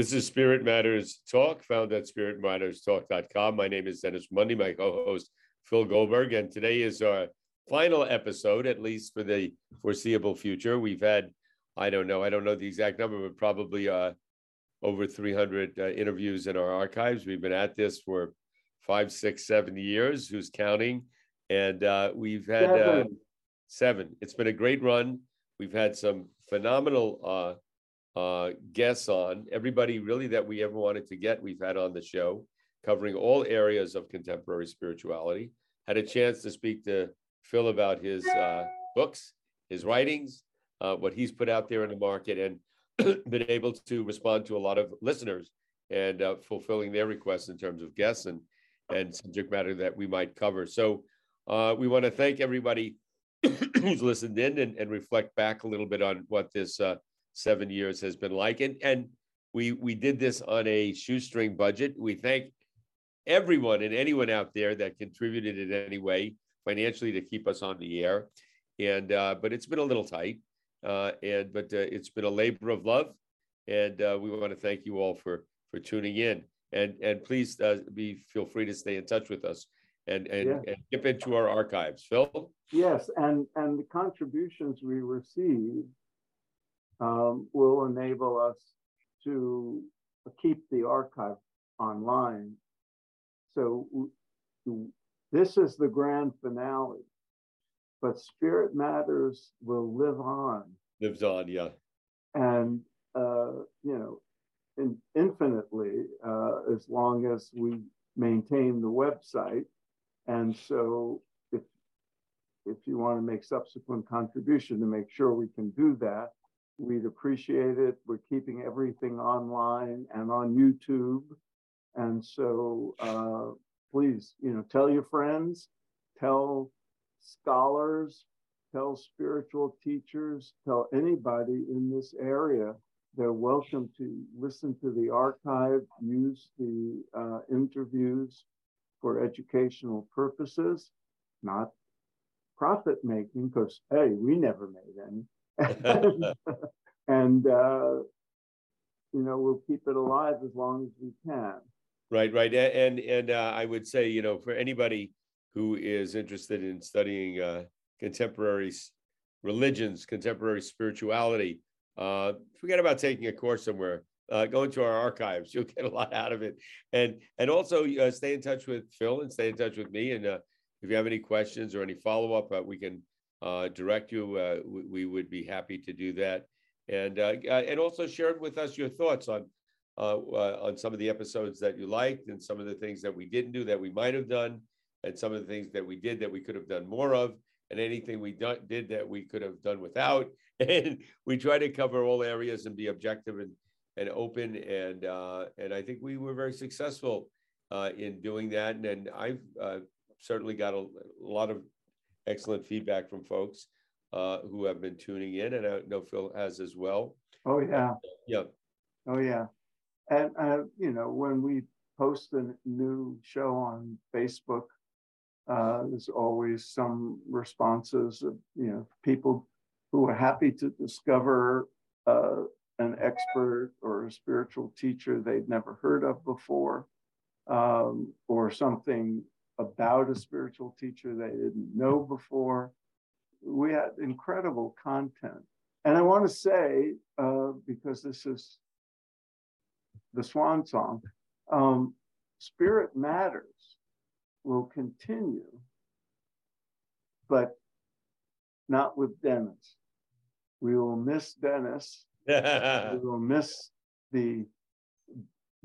This is Spirit Matters Talk, found at spiritmatterstalk.com. My name is Dennis Raimondi, my co host, Phil Goldberg, and today is our final episode, at least for the foreseeable future. We've had, I don't know, I don't know the exact number, but probably uh, over 300 uh, interviews in our archives. We've been at this for five, six, seven years. Who's counting? And uh, we've had uh, seven. seven. It's been a great run. We've had some phenomenal uh, guests on. Everybody really that we ever wanted to get, we've had on the show, covering all areas of contemporary spirituality. Had a chance to speak to Phil about his uh, books, his writings, uh, what he's put out there in the market, and been able to respond to a lot of listeners and uh, fulfilling their requests in terms of guests and and subject matter that we might cover. So uh, we want to thank everybody who's listened in and, and reflect back a little bit on what this uh, seven years has been like. And and we we did this on a shoestring budget. We thank everyone and anyone out there that contributed in any way financially to keep us on the air. And uh, but it's been a little tight. Uh, and but uh, it's been a labor of love, and uh, we want to thank you all for for tuning in. And and please uh, be feel free to stay in touch with us and and, yeah. and dip into our archives. Phil. Yes, and and the contributions we receive um, will enable us to keep the archive online. So this is the grand finale, but Spirit Matters will live on. Lives on, yeah. And, uh, you know, in, infinitely, uh, as long as we maintain the website. And so if, if you want to make subsequent contribution to make sure we can do that, We'd appreciate it. We're keeping everything online and on YouTube. And so uh, please, you know, tell your friends, tell scholars, tell spiritual teachers, tell anybody in this area. They're welcome to listen to the archive, use the uh, interviews for educational purposes, not profit making, because hey, we never made any. and uh, you know we'll keep it alive as long as we can. Right, right, and and uh, I would say you know for anybody who is interested in studying uh, contemporary religions, contemporary spirituality, uh, forget about taking a course somewhere. Uh, go into our archives; you'll get a lot out of it, and and also uh, stay in touch with Phil and stay in touch with me. And uh, if you have any questions or any follow up, uh, we can uh, direct you. Uh, we, we, would be happy to do that, and uh, uh and also share with us your thoughts on uh, uh, on some of the episodes that you liked and some of the things that we didn't do that we might have done, and some of the things that we did that we could have done more of, and anything we did that we could have done without. And we try to cover all areas and be objective and and open, and and I think we were very successful in doing that, and, and I've certainly got a, a lot of excellent feedback from folks uh, who have been tuning in, and I know Phil has as well. Oh yeah. Yeah. Oh yeah, and uh, you know when we post a new show on Facebook, uh, there's always some responses of you know people who are happy to discover uh, an expert or a spiritual teacher they'd never heard of before, um, or something about a spiritual teacher they didn't know before. We had incredible content. And I want to say, uh, because this is the swan song, um, Spirit Matters will continue, but not with Dennis. We will miss Dennis. we will miss the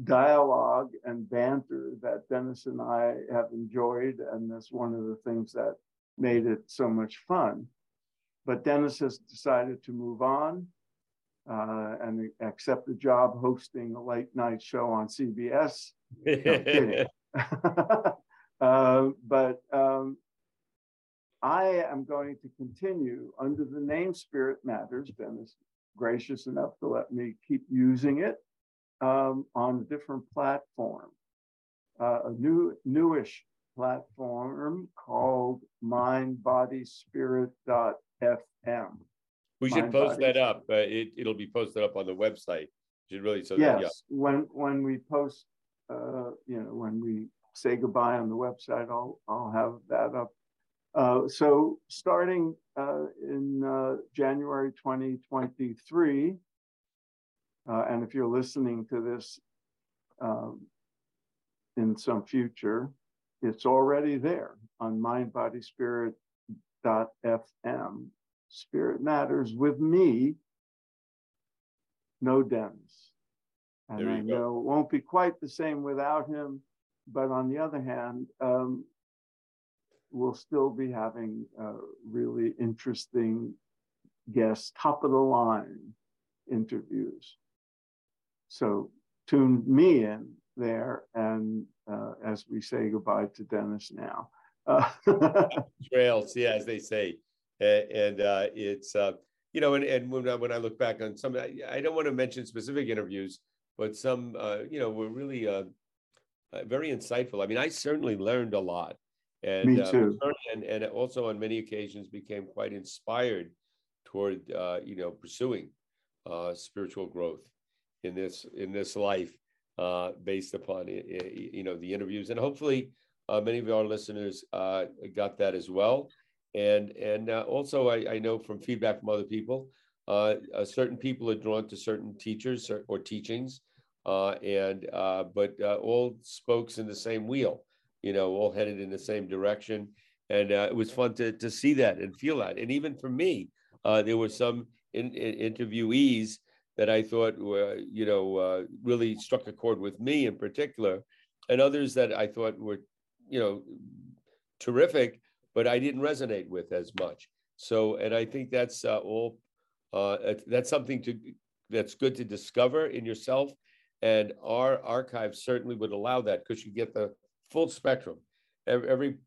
dialogue and banter that Dennis and I have enjoyed. And that's one of the things that made it so much fun. But Dennis has decided to move on uh, and accept a job hosting a late night show on CBS. No uh, but um, I am going to continue under the name Spirit Matters. Dennis gracious enough to let me keep using it um, on a different platform, uh, a new newish platform called mindbodyspirit.fm. We should Mind post that up. Uh, it, it'll be posted up on the website should really so that, yeah. Yes, when, when we post, uh, you know, when we say goodbye on the website, I'll, I'll have that up. Uh, so starting, uh, in, uh, January twenty twenty-three, uh, and if you're listening to this, um, in some future, it's already there on mindbodyspirit.fm. Spirit matters with me, no Dennis. And I go. know it won't be quite the same without him, but on the other hand, um, we'll still be having uh, really interesting guests, top of the line interviews. So tune me in there, and uh, as we say goodbye to Dennis now. Uh, trails, yeah, as they say, and, and uh, it's uh, you know, and, and when I, when I look back on some, I, I don't want to mention specific interviews, but some uh, you know were really uh, uh, very insightful. I mean, I certainly learned a lot, and Me too. uh, and and also on many occasions became quite inspired toward uh, you know pursuing uh, spiritual growth in this in this life uh, based upon you know the interviews, and hopefully uh, many of our listeners uh, got that as well. And and uh, also I, I know from feedback from other people, uh, uh, certain people are drawn to certain teachers or, or teachings, and but all spokes in the same wheel, you know, all headed in the same direction. And it was fun to to see that and feel that. And even for me, there were some in, in interviewees that I thought were, you know, uh, really struck a chord with me in particular, and others that I thought were, you know, terrific, but I didn't resonate with as much. So, and I think that's uh, all. Uh, that's something to that's good to discover in yourself, and our archive certainly would allow that because you get the full spectrum, every,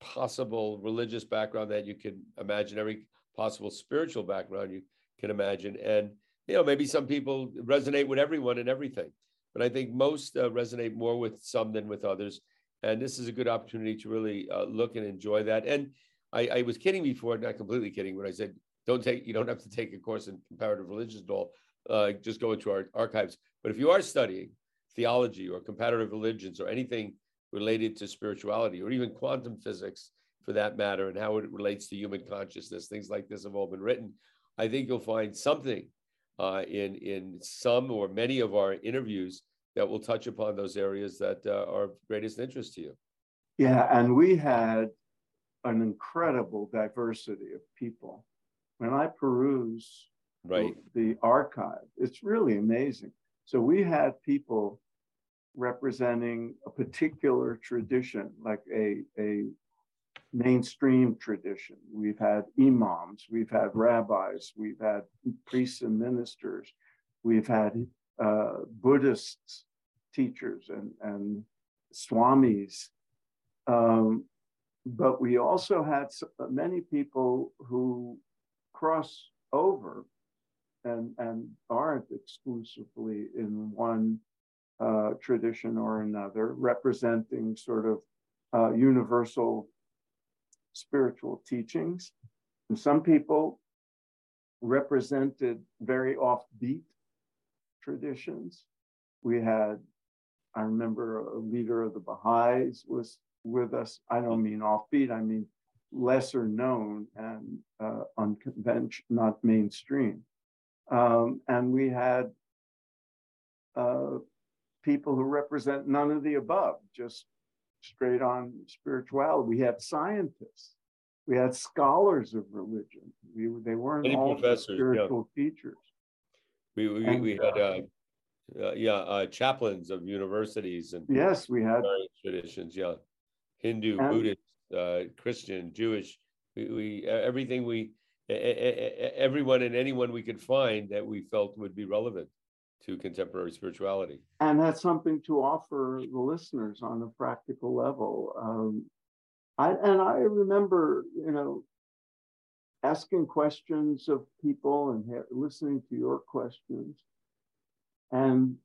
possible religious background that you can imagine, every possible spiritual background you can imagine, and you know maybe some people resonate with everyone and everything, but I think most uh, resonate more with some than with others. And this is a good opportunity to really uh, look and enjoy that. And I, I was kidding before, not completely kidding, when I said don't take you don't have to take a course in comparative religions at all. Uh, just go into our archives. But if you are studying theology or comparative religions or anything related to spirituality or even quantum physics for that matter and how it relates to human consciousness, things like this have all been written. I think you'll find something uh, in in some or many of our interviews that will touch upon those areas that uh, are of greatest interest to you. Yeah, and we had an incredible diversity of people. When I peruse Right. the archive, it's really amazing. So we had people representing a particular tradition, like a, a mainstream tradition. We've had imams, we've had rabbis, we've had priests and ministers, we've had uh, Buddhist teachers and, and swamis. Um, but we also had many people who cross over and, and aren't exclusively in one uh, tradition or another, representing sort of uh, universal spiritual teachings. And some people represented very offbeat traditions. We had, I remember a leader of the Baha'is was with us. I don't mean offbeat, I mean lesser known and uh, unconventional, not mainstream. Um, and we had uh, people who represent none of the above, just straight on spirituality. We had scientists, we had scholars of religion. We, they weren't Many all professors, yeah. spiritual teachers. We, we, And, we had, uh, uh, yeah, uh, chaplains of universities and Yes, we had traditions, yeah. Hindu, And- Buddhist, uh, Christian, Jewish, we, we, everything we, everyone and anyone we could find that we felt would be relevant to contemporary spirituality. and that's something to offer the listeners on a practical level. Um, I and I remember, you know, asking questions of people and ha- listening to your questions, and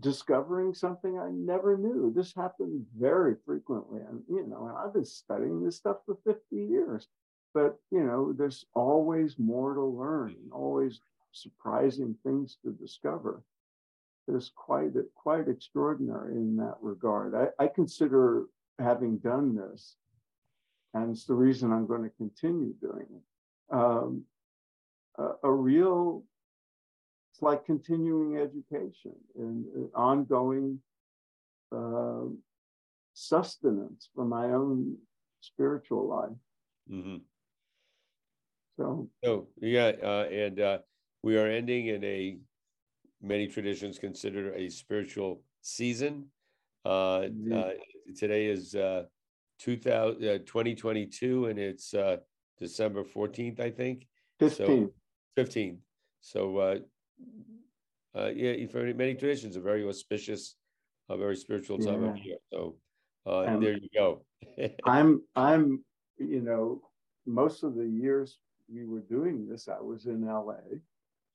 discovering something I never knew. This happened very frequently, and you know, and I've been studying this stuff for fifty years. But you know, there's always more to learn, always surprising things to discover. is quite quite extraordinary in that regard. I, I consider having done this, and it's the reason I'm going to continue doing it. Um, a, a, real, it's like continuing education and, and ongoing uh, sustenance for my own spiritual life. Mm-hmm. So, oh yeah, uh, and uh, we are ending in a many traditions consider a spiritual season. Uh, mm-hmm. uh, today is uh, 2000, uh, 2022 and it's uh, December 14th, I think. 15th. So, 15th. So, uh, uh, yeah, for many traditions, a very auspicious, a very spiritual time yeah. of year. So, uh, there you go. I'm, I'm, you know, most of the years we were doing this, I was in LA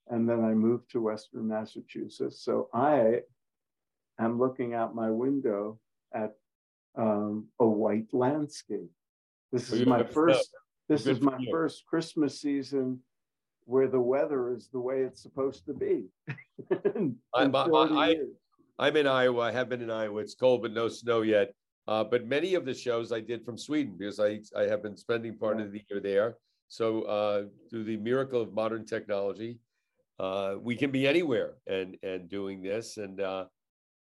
and then I moved to Western Massachusetts. So I am looking out my window at um, a white landscape. This is my first. This is my first Christmas season where the weather is the way it's supposed to be. I'm, I, am in Iowa. I have been in Iowa. It's cold, but no snow yet. Uh, but many of the shows I did from Sweden because I, I have been spending part yeah. of the year there. So uh, through the miracle of modern technology, uh, we can be anywhere and and doing this and uh,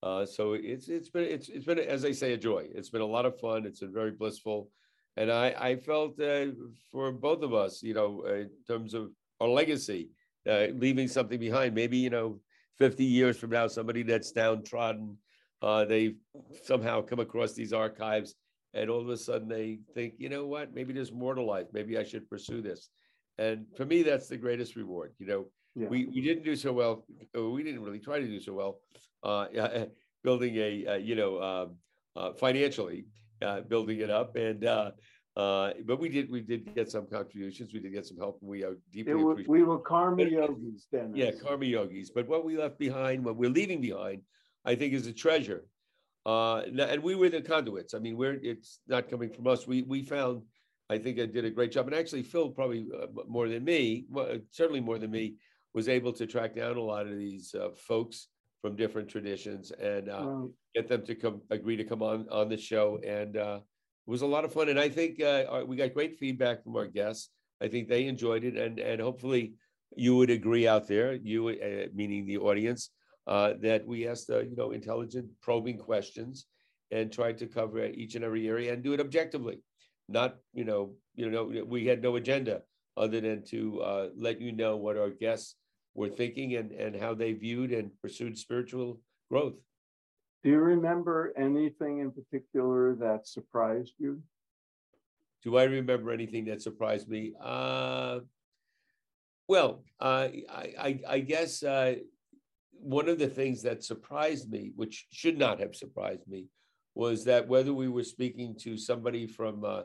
uh, so it's it's been it's it's been as I say a joy. It's been a lot of fun. It's been very blissful, and I I felt uh, for both of us, you know, in terms of our legacy, uh, leaving something behind. Maybe you know, fifty years from now, somebody that's downtrodden, uh, they somehow come across these archives, and all of a sudden they think, you know what, maybe there's more to life. Maybe I should pursue this. And for me, that's the greatest reward. You know, yeah. We we didn't do so well. We didn't really try to do so well. Uh, building a uh, you know um, uh, financially uh, building it up and. Uh, uh, but we did we did get some contributions. We did get some help. We are deeply was, we were karma yogis then. Yeah, karma yogis. But what we left behind, what we're leaving behind, I think, is a treasure. Uh, and we were the conduits. I mean, we're it's not coming from us. We we found, I think, I did a great job. And actually, Phil probably uh, more than me, certainly more than me, was able to track down a lot of these uh, folks from different traditions and uh, wow. get them to come agree to come on on the show. And uh, it was a lot of fun. And i think uh, we got great feedback from our guests. I think they enjoyed it. And and hopefully you would agree out there you uh, meaning the audience uh, that we asked you know intelligent probing questions and tried to cover each and every area and do it objectively. Not you know you know we had no agenda other than to let you know what our guests were thinking and, and how they viewed and pursued spiritual growth. Do you remember anything in particular that surprised you? Do I remember anything that surprised me? Uh, well, uh, I, I, I, guess uh, one of the things that surprised me, which should not have surprised me, was that whether we were speaking to somebody from uh,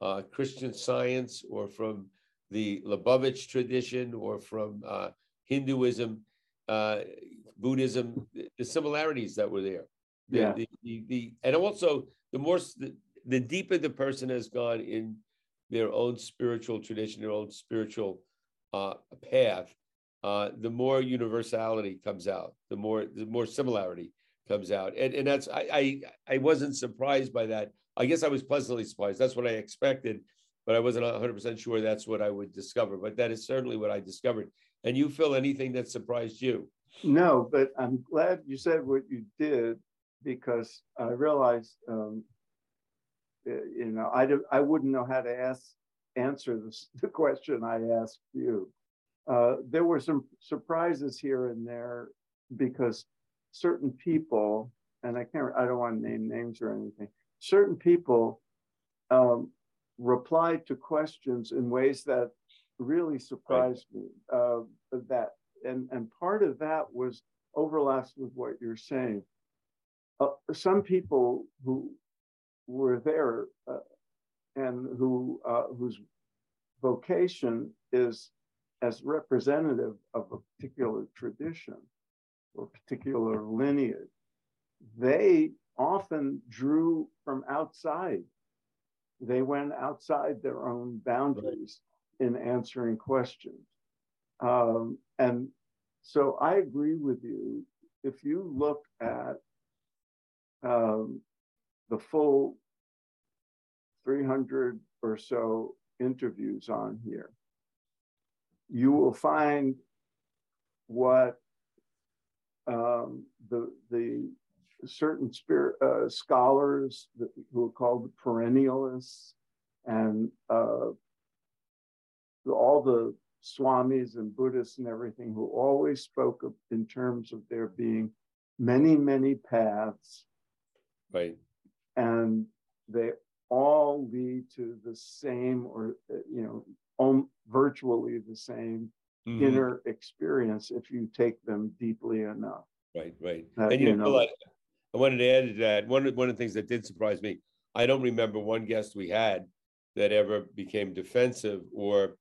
uh, Christian Science or from the Lubavitch tradition or from uh, Hinduism, uh, Buddhism, the similarities that were there. The, yeah. The, the, the, and also the more the, the deeper the person has gone in their own spiritual tradition, their own spiritual uh, path, uh, the more universality comes out, the more the more similarity comes out, and and that's I, I I wasn't surprised by that. I guess I was pleasantly surprised. That's what I expected, but I wasn't 100 percent sure that's what I would discover. But that is certainly what I discovered. And you feel anything that surprised you? No, but I'm glad you said what you did because I realized, um, eh, you know, I, I wouldn't know how to ask answer this, the question I asked you. Uh, there were some surprises here and there because certain people, and I can't, I don't want to name names or anything, certain people um, replied to questions in ways that really surprised right. me uh, that and and part of that was overlaps with what you're saying. Uh, some people who were there uh, and who uh, whose vocation is as representative of a particular tradition or particular lineage they often drew from outside. They went outside their own boundaries in answering questions. Um, and so I agree with you if you look at um, the full 300 or so interviews on here, you will find what um, the the certain spirit uh, scholars that, who are called perennialists and uh, all the swamis and buddhists and everything who always spoke of, in terms of there being many many paths. Right. And they all lead to the same or you know um, virtually the same mm-hmm. inner experience if you take them deeply enough. Right right. Uh, and you, you know, know. I wanted to add to that. One of, one of the things that did surprise me, I don't remember one guest we had that ever became defensive or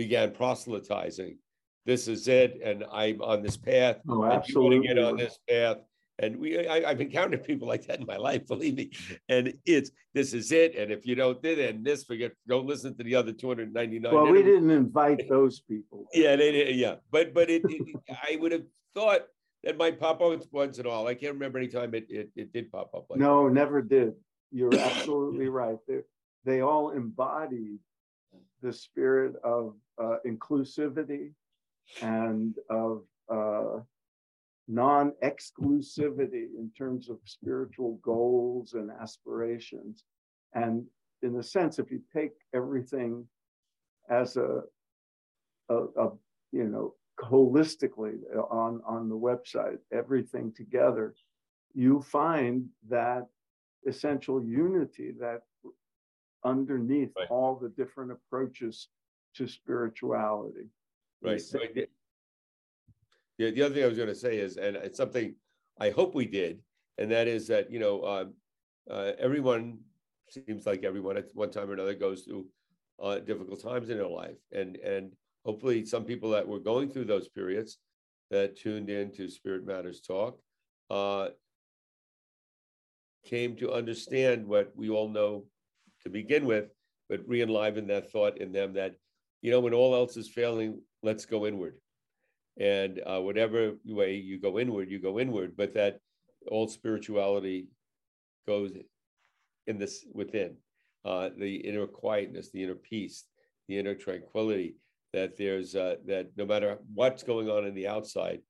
began proselytizing. This is it, and I'm on this path. Oh, absolutely. get on this path. And we, I, have encountered people like that in my life, believe me. And it's this is it. And if you don't do and this, forget, don't listen to the other 299. Well, we didn't invite those people. yeah, they did. Yeah, but but it, it I would have thought that might pop up once in all. I can't remember any time it, it, it did pop up. Like no, that. never did. You're absolutely right. They, they all embodied the spirit of uh, inclusivity and of uh, non exclusivity in terms of spiritual goals and aspirations. And in a sense, if you take everything as a, a, a you know, holistically on, on the website, everything together, you find that essential unity that underneath right. all the different approaches to spirituality. Right. right. Yeah, the other thing I was going to say is, and it's something I hope we did, and that is that, you know, um, uh, everyone seems like everyone at one time or another goes through uh, difficult times in their life. And, and hopefully some people that were going through those periods that tuned in to Spirit Matters Talk uh, came to understand what we all know to begin with, but re-enliven that thought in them that, you know, when all else is failing, let's go inward. And uh, whatever way you go inward, you go inward, but that all spirituality goes in this within uh, the inner quietness, the inner peace, the inner tranquility, that there's uh, that no matter what's going on in the outside,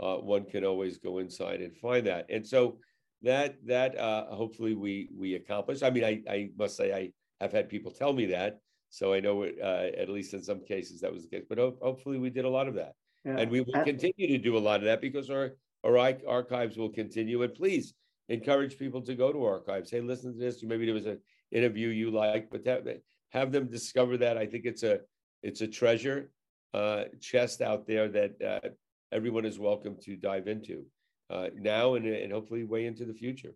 uh, one can always go inside and find that. And so that that uh, hopefully we we accomplish. I mean, I, I must say I have had people tell me that, so I know it, uh, at least in some cases that was the case. But ho- hopefully we did a lot of that, yeah. and we will continue to do a lot of that because our our archives will continue. And please encourage people to go to archives. Hey, listen to this. Maybe there was an interview you like, but have, have them discover that. I think it's a it's a treasure uh, chest out there that uh, everyone is welcome to dive into uh, now and, and hopefully way into the future.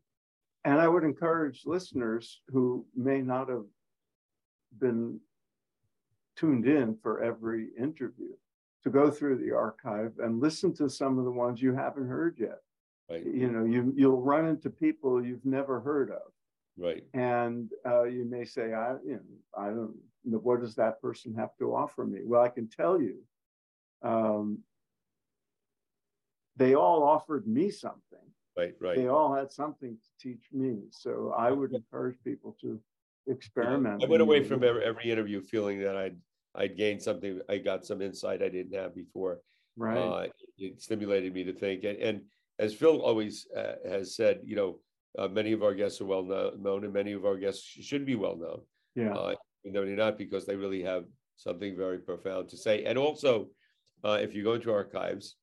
And I would encourage listeners who may not have been tuned in for every interview to go through the archive and listen to some of the ones you haven't heard yet. Right. You know, you you'll run into people you've never heard of. Right. And uh, you may say, I, you know, I don't what does that person have to offer me? Well, I can tell you, um, they all offered me something. Right, right. They all had something to teach me. So I would encourage people to experiment. Yeah, I went away from every, every, interview feeling that I'd I'd gained something. I got some insight I didn't have before. Right. Uh, it stimulated me to think. And, and as Phil always uh, has said, you know, uh, many of our guests are well known, and many of our guests should be well known. Yeah. Uh, no, they're not because they really have something very profound to say. And also, uh, if you go into archives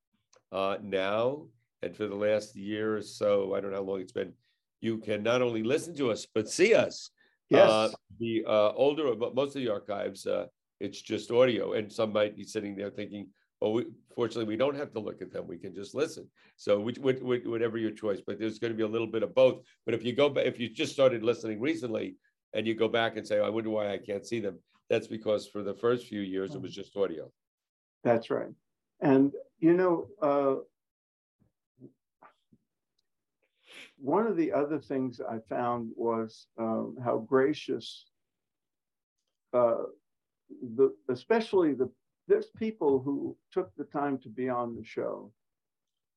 uh, now and for the last year or so, I don't know how long it's been, you can not only listen to us but see us. Yes. Uh, the uh, older, most of the archives, uh, it's just audio, and some might be sitting there thinking, "Oh, we, fortunately, we don't have to look at them; we can just listen." So, which, which, whatever your choice, but there's going to be a little bit of both. But if you go, if you just started listening recently, and you go back and say, oh, I wonder why I can't see them. That's because for the first few years, it was just audio. That's right. And, you know, uh, one of the other things I found was um, how gracious, uh, the, especially the there's people who took the time to be on the show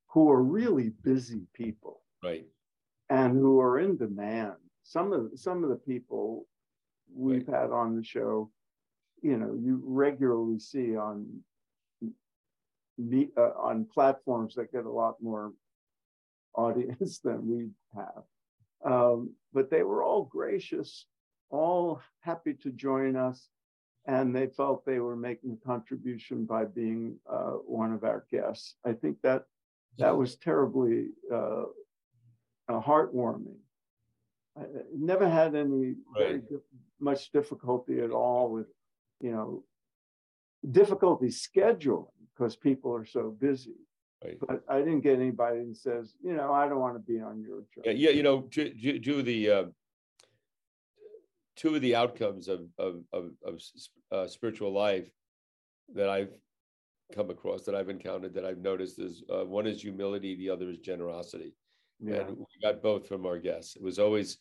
who are really busy people. Right. And who are in demand. Some of some of the people we've Right. had on the show you know you regularly see on me uh, on platforms that get a lot more audience than we have um, but they were all gracious all happy to join us and they felt they were making a contribution by being uh, one of our guests i think that that was terribly uh, uh, heartwarming. I never had any very Right. dif- much difficulty at all with, you know, difficulty scheduling because people are so busy. right But I didn't get anybody that says, you know, I don't want to be on your show. Yeah, yeah, you know, two of the uh, two of the outcomes of of of, of uh, spiritual life that I've come across, that I've encountered, that I've noticed is uh, one is humility, the other is generosity, Yeah, and we got both from our guests. It was always,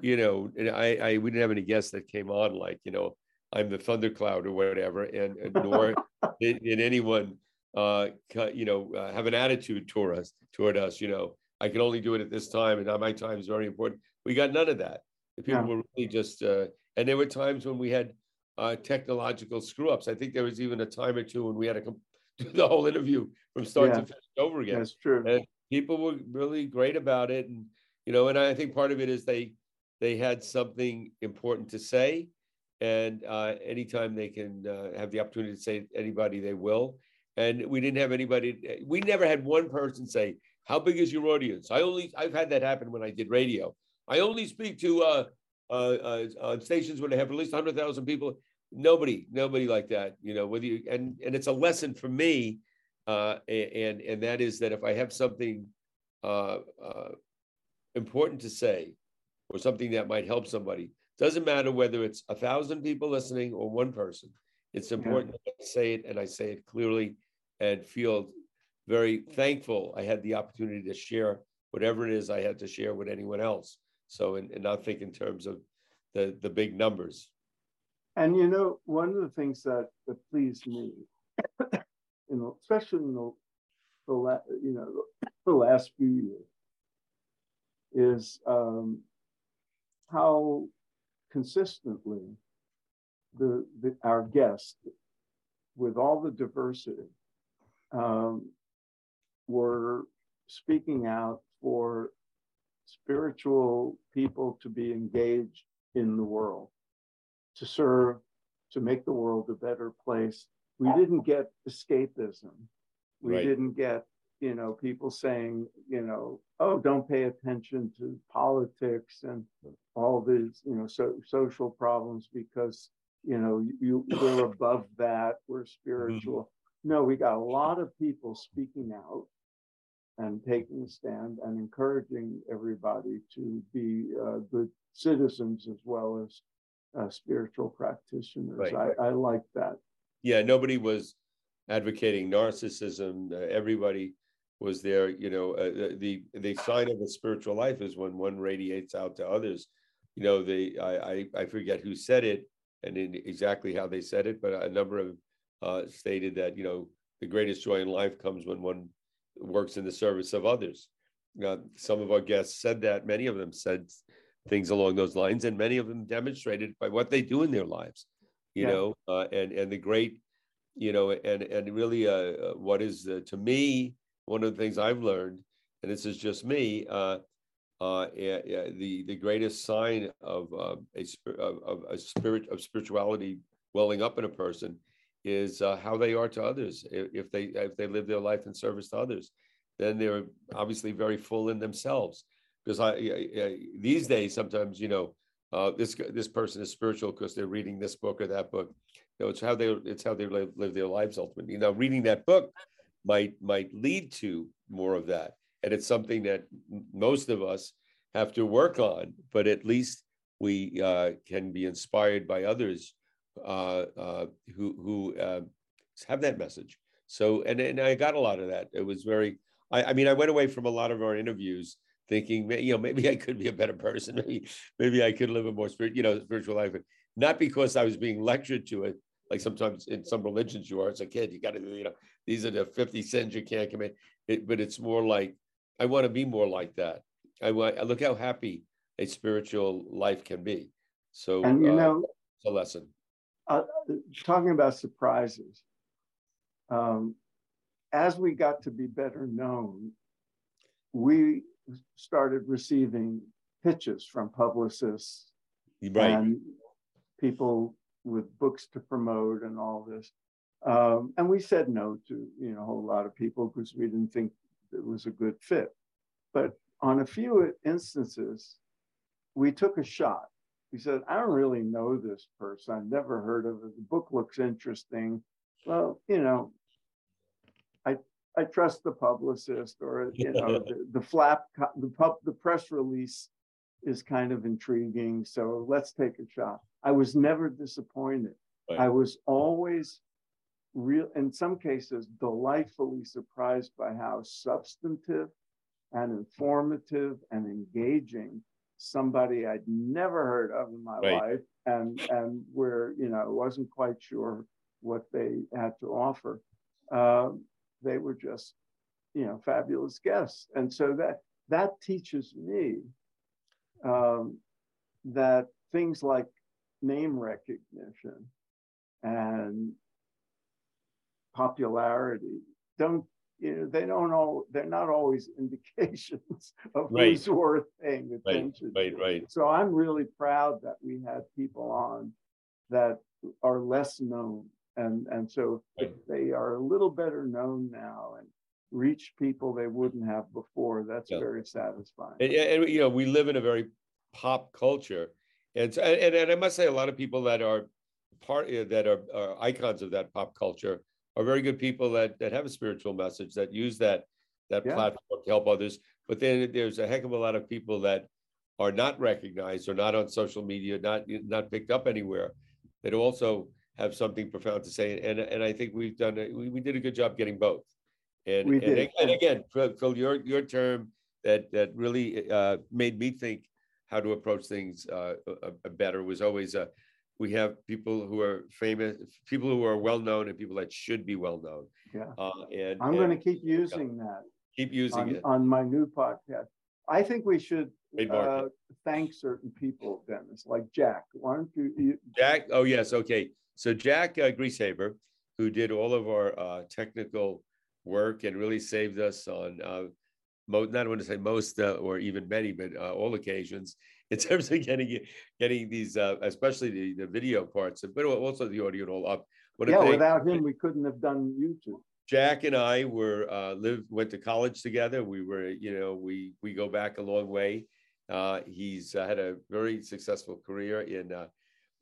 you know, and I, I we didn't have any guests that came on like, you know, I'm the thundercloud or whatever, and, and nor did, did anyone, uh, you know, uh, have an attitude toward us, toward us. You know, I can only do it at this time, and my time is very important. We got none of that. The people Yeah. were really just, uh, and there were times when we had uh, technological screw ups. I think there was even a time or two when we had to com- do the whole interview from start Yeah. to finish over again that's true. and people were really great about it and you know and i think part of it is they they had something important to say and uh, anytime they can uh, have the opportunity to say anybody they will. And we didn't have anybody we never had one person say how big is your audience? I only i've had that happen when i did radio. I only speak to uh uh, uh, on stations where they have at least 100000 people. Nobody nobody like that you know whether you and and it's a lesson for me uh, and and that is that if I have something uh, uh, important to say or something that might help somebody, doesn't matter whether it's a thousand people listening or one person. It's important that I say it and I say it clearly and feel very thankful I had the opportunity to share whatever it is I had to share with anyone else. So and, and not think in terms of the the big numbers. And you know, one of the things that, that pleased me, in the, especially in the, the la, you know the last few years, is um, how consistently the, the our guests, with all the diversity, um, were speaking out for spiritual people to be engaged in the world to serve, to make the world a better place. We didn't get escapism. We Right. didn't get, you know, people saying, you know, oh, don't pay attention to politics and all these, you know, so, social problems because, you know, you we're above that, we're spiritual. No, we got a lot of people speaking out and taking a stand and encouraging everybody to be uh, good citizens as well as uh, spiritual practitioners. Right, I, right. I like that. yeah, nobody was advocating narcissism. Uh, everybody was there. You know, uh, the the sign of a spiritual life is when one radiates out to others. You know, the I I, I forget who said it and in exactly how they said it, but a number of uh, stated that you know the greatest joy in life comes when one works in the service of others. Uh, some of our guests said that. Many of them said things along those lines, and many of them demonstrated by what they do in their lives. You Yeah. know, uh, and and the great you know, and and really, uh, uh, what is uh, to me one of the things I've learned, and this is just me, uh, uh, yeah, yeah, the the greatest sign of uh, a of, of a spirit of spirituality welling up in a person is uh, how they are to others. If, if they if they live their life in service to others, then they're obviously very full in themselves. Because I, I, I these days sometimes you know uh, this this person is spiritual because they're reading this book or that book. You know, it's how they it's how they live, live their lives ultimately. You know, reading that book might might lead to more of that, and it's something that most of us have to work on. But at least we uh, can be inspired by others uh, uh, who who uh, have that message. So, and and I got a lot of that. It was very. I, I mean, I went away from a lot of our interviews thinking, you know, maybe I could be a better person. Maybe maybe I could live a more spirit, you know, spiritual life. Not because I was being lectured to it, like sometimes in some religions you are as a kid, you got to, you know, these are the 50 sins you can't commit. It, but it's more like, I want to be more like that. I want, look how happy a spiritual life can be. So, And you uh, know, it's a lesson. uh, talking about surprises, um, as we got to be better known, we started receiving pitches from publicists Right, and people with books to promote and all this. Um, and we said no to you know a whole lot of people because we didn't think it was a good fit. But on a few instances, we took a shot. We said, I don't really know this person. I've never heard of it. The book looks interesting. Well, you know, I I trust the publicist or you know the, the flap the pub the press release is kind of intriguing. So let's take a shot. I was never disappointed. Right. I was always real in some cases delightfully surprised by how substantive and informative and engaging somebody I'd never heard of in my Right. life and and where you know wasn't quite sure what they had to offer. Um, they were just you know fabulous guests, and so that that teaches me um, that things like name recognition and popularity don't you know they don't all they're not always indications of Right. who's worth paying attention right, to. right. so i'm really proud that we had people on that are less known and and so Right. they are a little better known now and reach people they wouldn't have before that's Yeah. very satisfying And, and, you know, we live in a very pop culture. And, so- and, and I must say, a lot of people that are part, that are, are icons of that pop culture are very good people that, that have a spiritual message, that use that, that Yeah. platform to help others. But then there's a heck of a lot of people that are not recognized or not on social media, not, not picked up anywhere, that also have something profound to say. And, and I think we've done, a- we, we did a good job getting both. And, We and, did. and again, Phil, your, your term that, that really uh, made me think how to approach things uh, uh, uh, better was always, uh, we have people who are famous, people who are well-known and people that should be well-known. Yeah. Uh, and. i'm going to keep using that Keep using on, it. on my new podcast. I think we should uh, thank certain people, Dennis, like Jack. Why don't you? you Jack, oh, yes, okay. So Jack uh, Greasehaver, who did all of our uh, technical work and really saved us on, uh, mo- not want to say most uh, or even many, but uh, all occasions in terms of getting, getting these, uh, especially the, the video parts, but also the audio and all up. Wanna yeah, thank- without him, we couldn't have done YouTube. Jack and I were uh, lived went to college together. We were, you know, we we go back a long way. Uh, he's uh, had a very successful career in uh,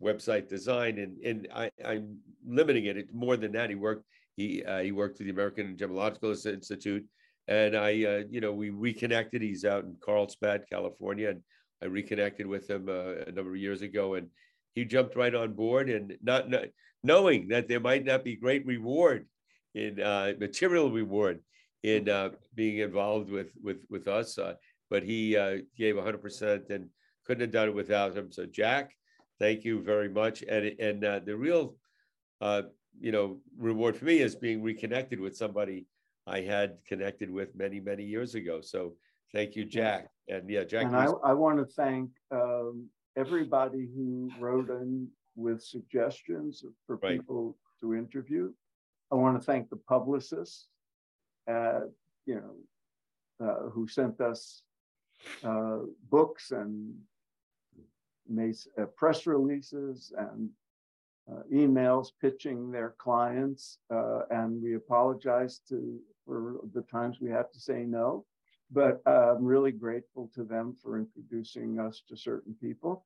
website design, and and I, I'm limiting it. It's more than that. He worked he uh, he worked for the American Gemological Institute, and I uh, you know we reconnected. He's out in Carlsbad, California, and I reconnected with him uh, a number of years ago, and he jumped right on board, and not, not knowing that there might not be great reward in uh, material reward in uh, being involved with with with us. Uh, but he uh, gave 100% and couldn't have done it without him. So Jack, thank you very much. And and uh, the real you know reward for me is being reconnected with somebody I had connected with many many years ago. So thank you, Jack. And yeah, Jack. And I, I want to thank um, everybody who wrote in with suggestions for Right. people to interview. I want to thank the publicists, uh, you know, uh, who sent us uh, books and made uh, press releases and uh, emails pitching their clients. Uh, and we apologize to for the times we have to say no but uh, I'm really grateful to them for introducing us to certain people.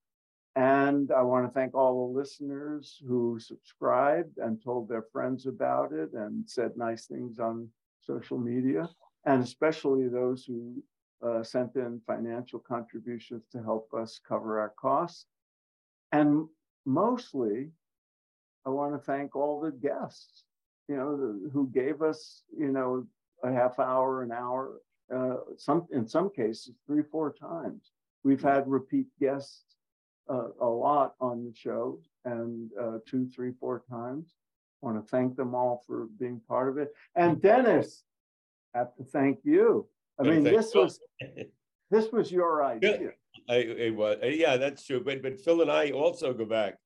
And I want to thank all the listeners who subscribed and told their friends about it and said nice things on social media, and especially those who uh, sent in financial contributions to help us cover our costs. And mostly, I want to thank all the guests, you know, the, who gave us, you know, a half hour, an hour uh, some in some cases three four times we've had repeat guests uh, a lot on the show and uh, two, three, four times. I Want to thank them all for being part of it. And Dennis, I have to thank you. I mean, this was this was your idea. I, it was, yeah, that's true. But but Phil and I also go back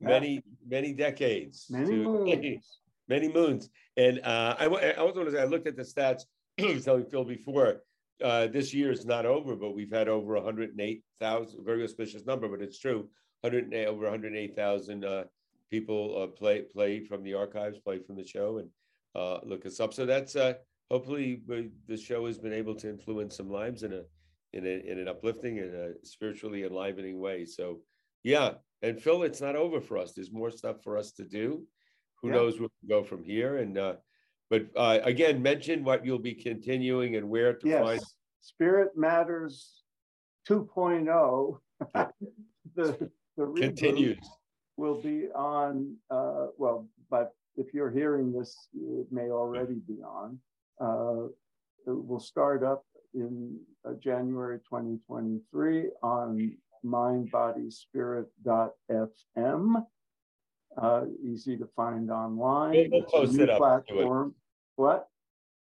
many many decades, Many to- moons. many moons. And uh, I, I also want to say I looked at the stats. I was telling Phil before. Uh, this year is not over, but we've had over 108,000. Very auspicious number, but it's true. 108 over 108,000 uh, people uh, play play from the archives, play from the show, and uh, look us up. So that's uh, hopefully we, the show has been able to influence some lives in a in a, in an uplifting and a spiritually enlivening way. So yeah, and Phil, it's not over for us. There's more stuff for us to do. Who Yeah. knows where we go from here? And uh, but uh, again, mention what you'll be continuing and where to find. Yes, Spirit Matters 2.0. The, the Continues. will be on, uh, well, but if you're hearing this, it may already be on. Uh, It will start up in uh, January 2023 on mindbodyspirit.fm. Uh, easy to find online. We'll- post it up. Platform. What?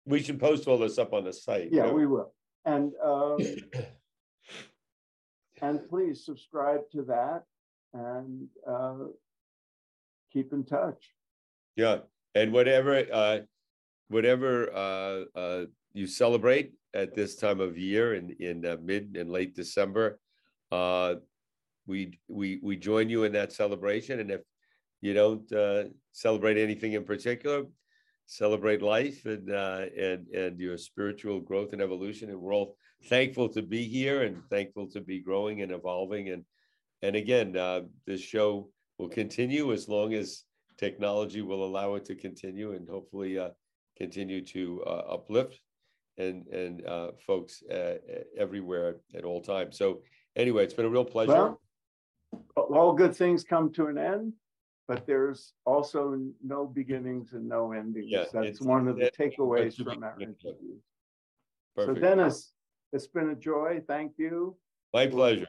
We should post all this up on the site. Yeah, we will. And, um, and please subscribe to that and, uh, keep in touch. Yeah, and whatever, uh, whatever, uh, uh, you celebrate at this time of year in, in uh, mid and late December, uh, we, we, we join you in that celebration, and if you don't, uh, celebrate anything in particular, celebrate life and, uh, and, and your spiritual growth and evolution, and we're all thankful to be here and thankful to be growing and evolving, and, and again, uh, this show will continue as long as technology will allow it to continue and hopefully uh, continue to uh, uplift and and uh, folks everywhere at all times. So anyway, it's been a real pleasure. Well, all good things come to an end, but there's also no beginnings and no endings. Yeah, That's one of the takeaways from our interview. So Dennis, it's been a joy. Thank you. My pleasure.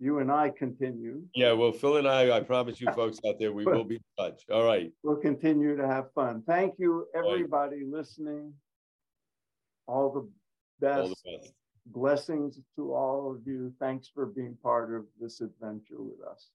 You and I continue. Yeah, well, Phil and I, I promise you folks out there, we will be in touch. All right. We'll continue to have fun. Thank you, Right. everybody listening. All the best. All the best. Blessings to all of you. Thanks for being part of this adventure with us.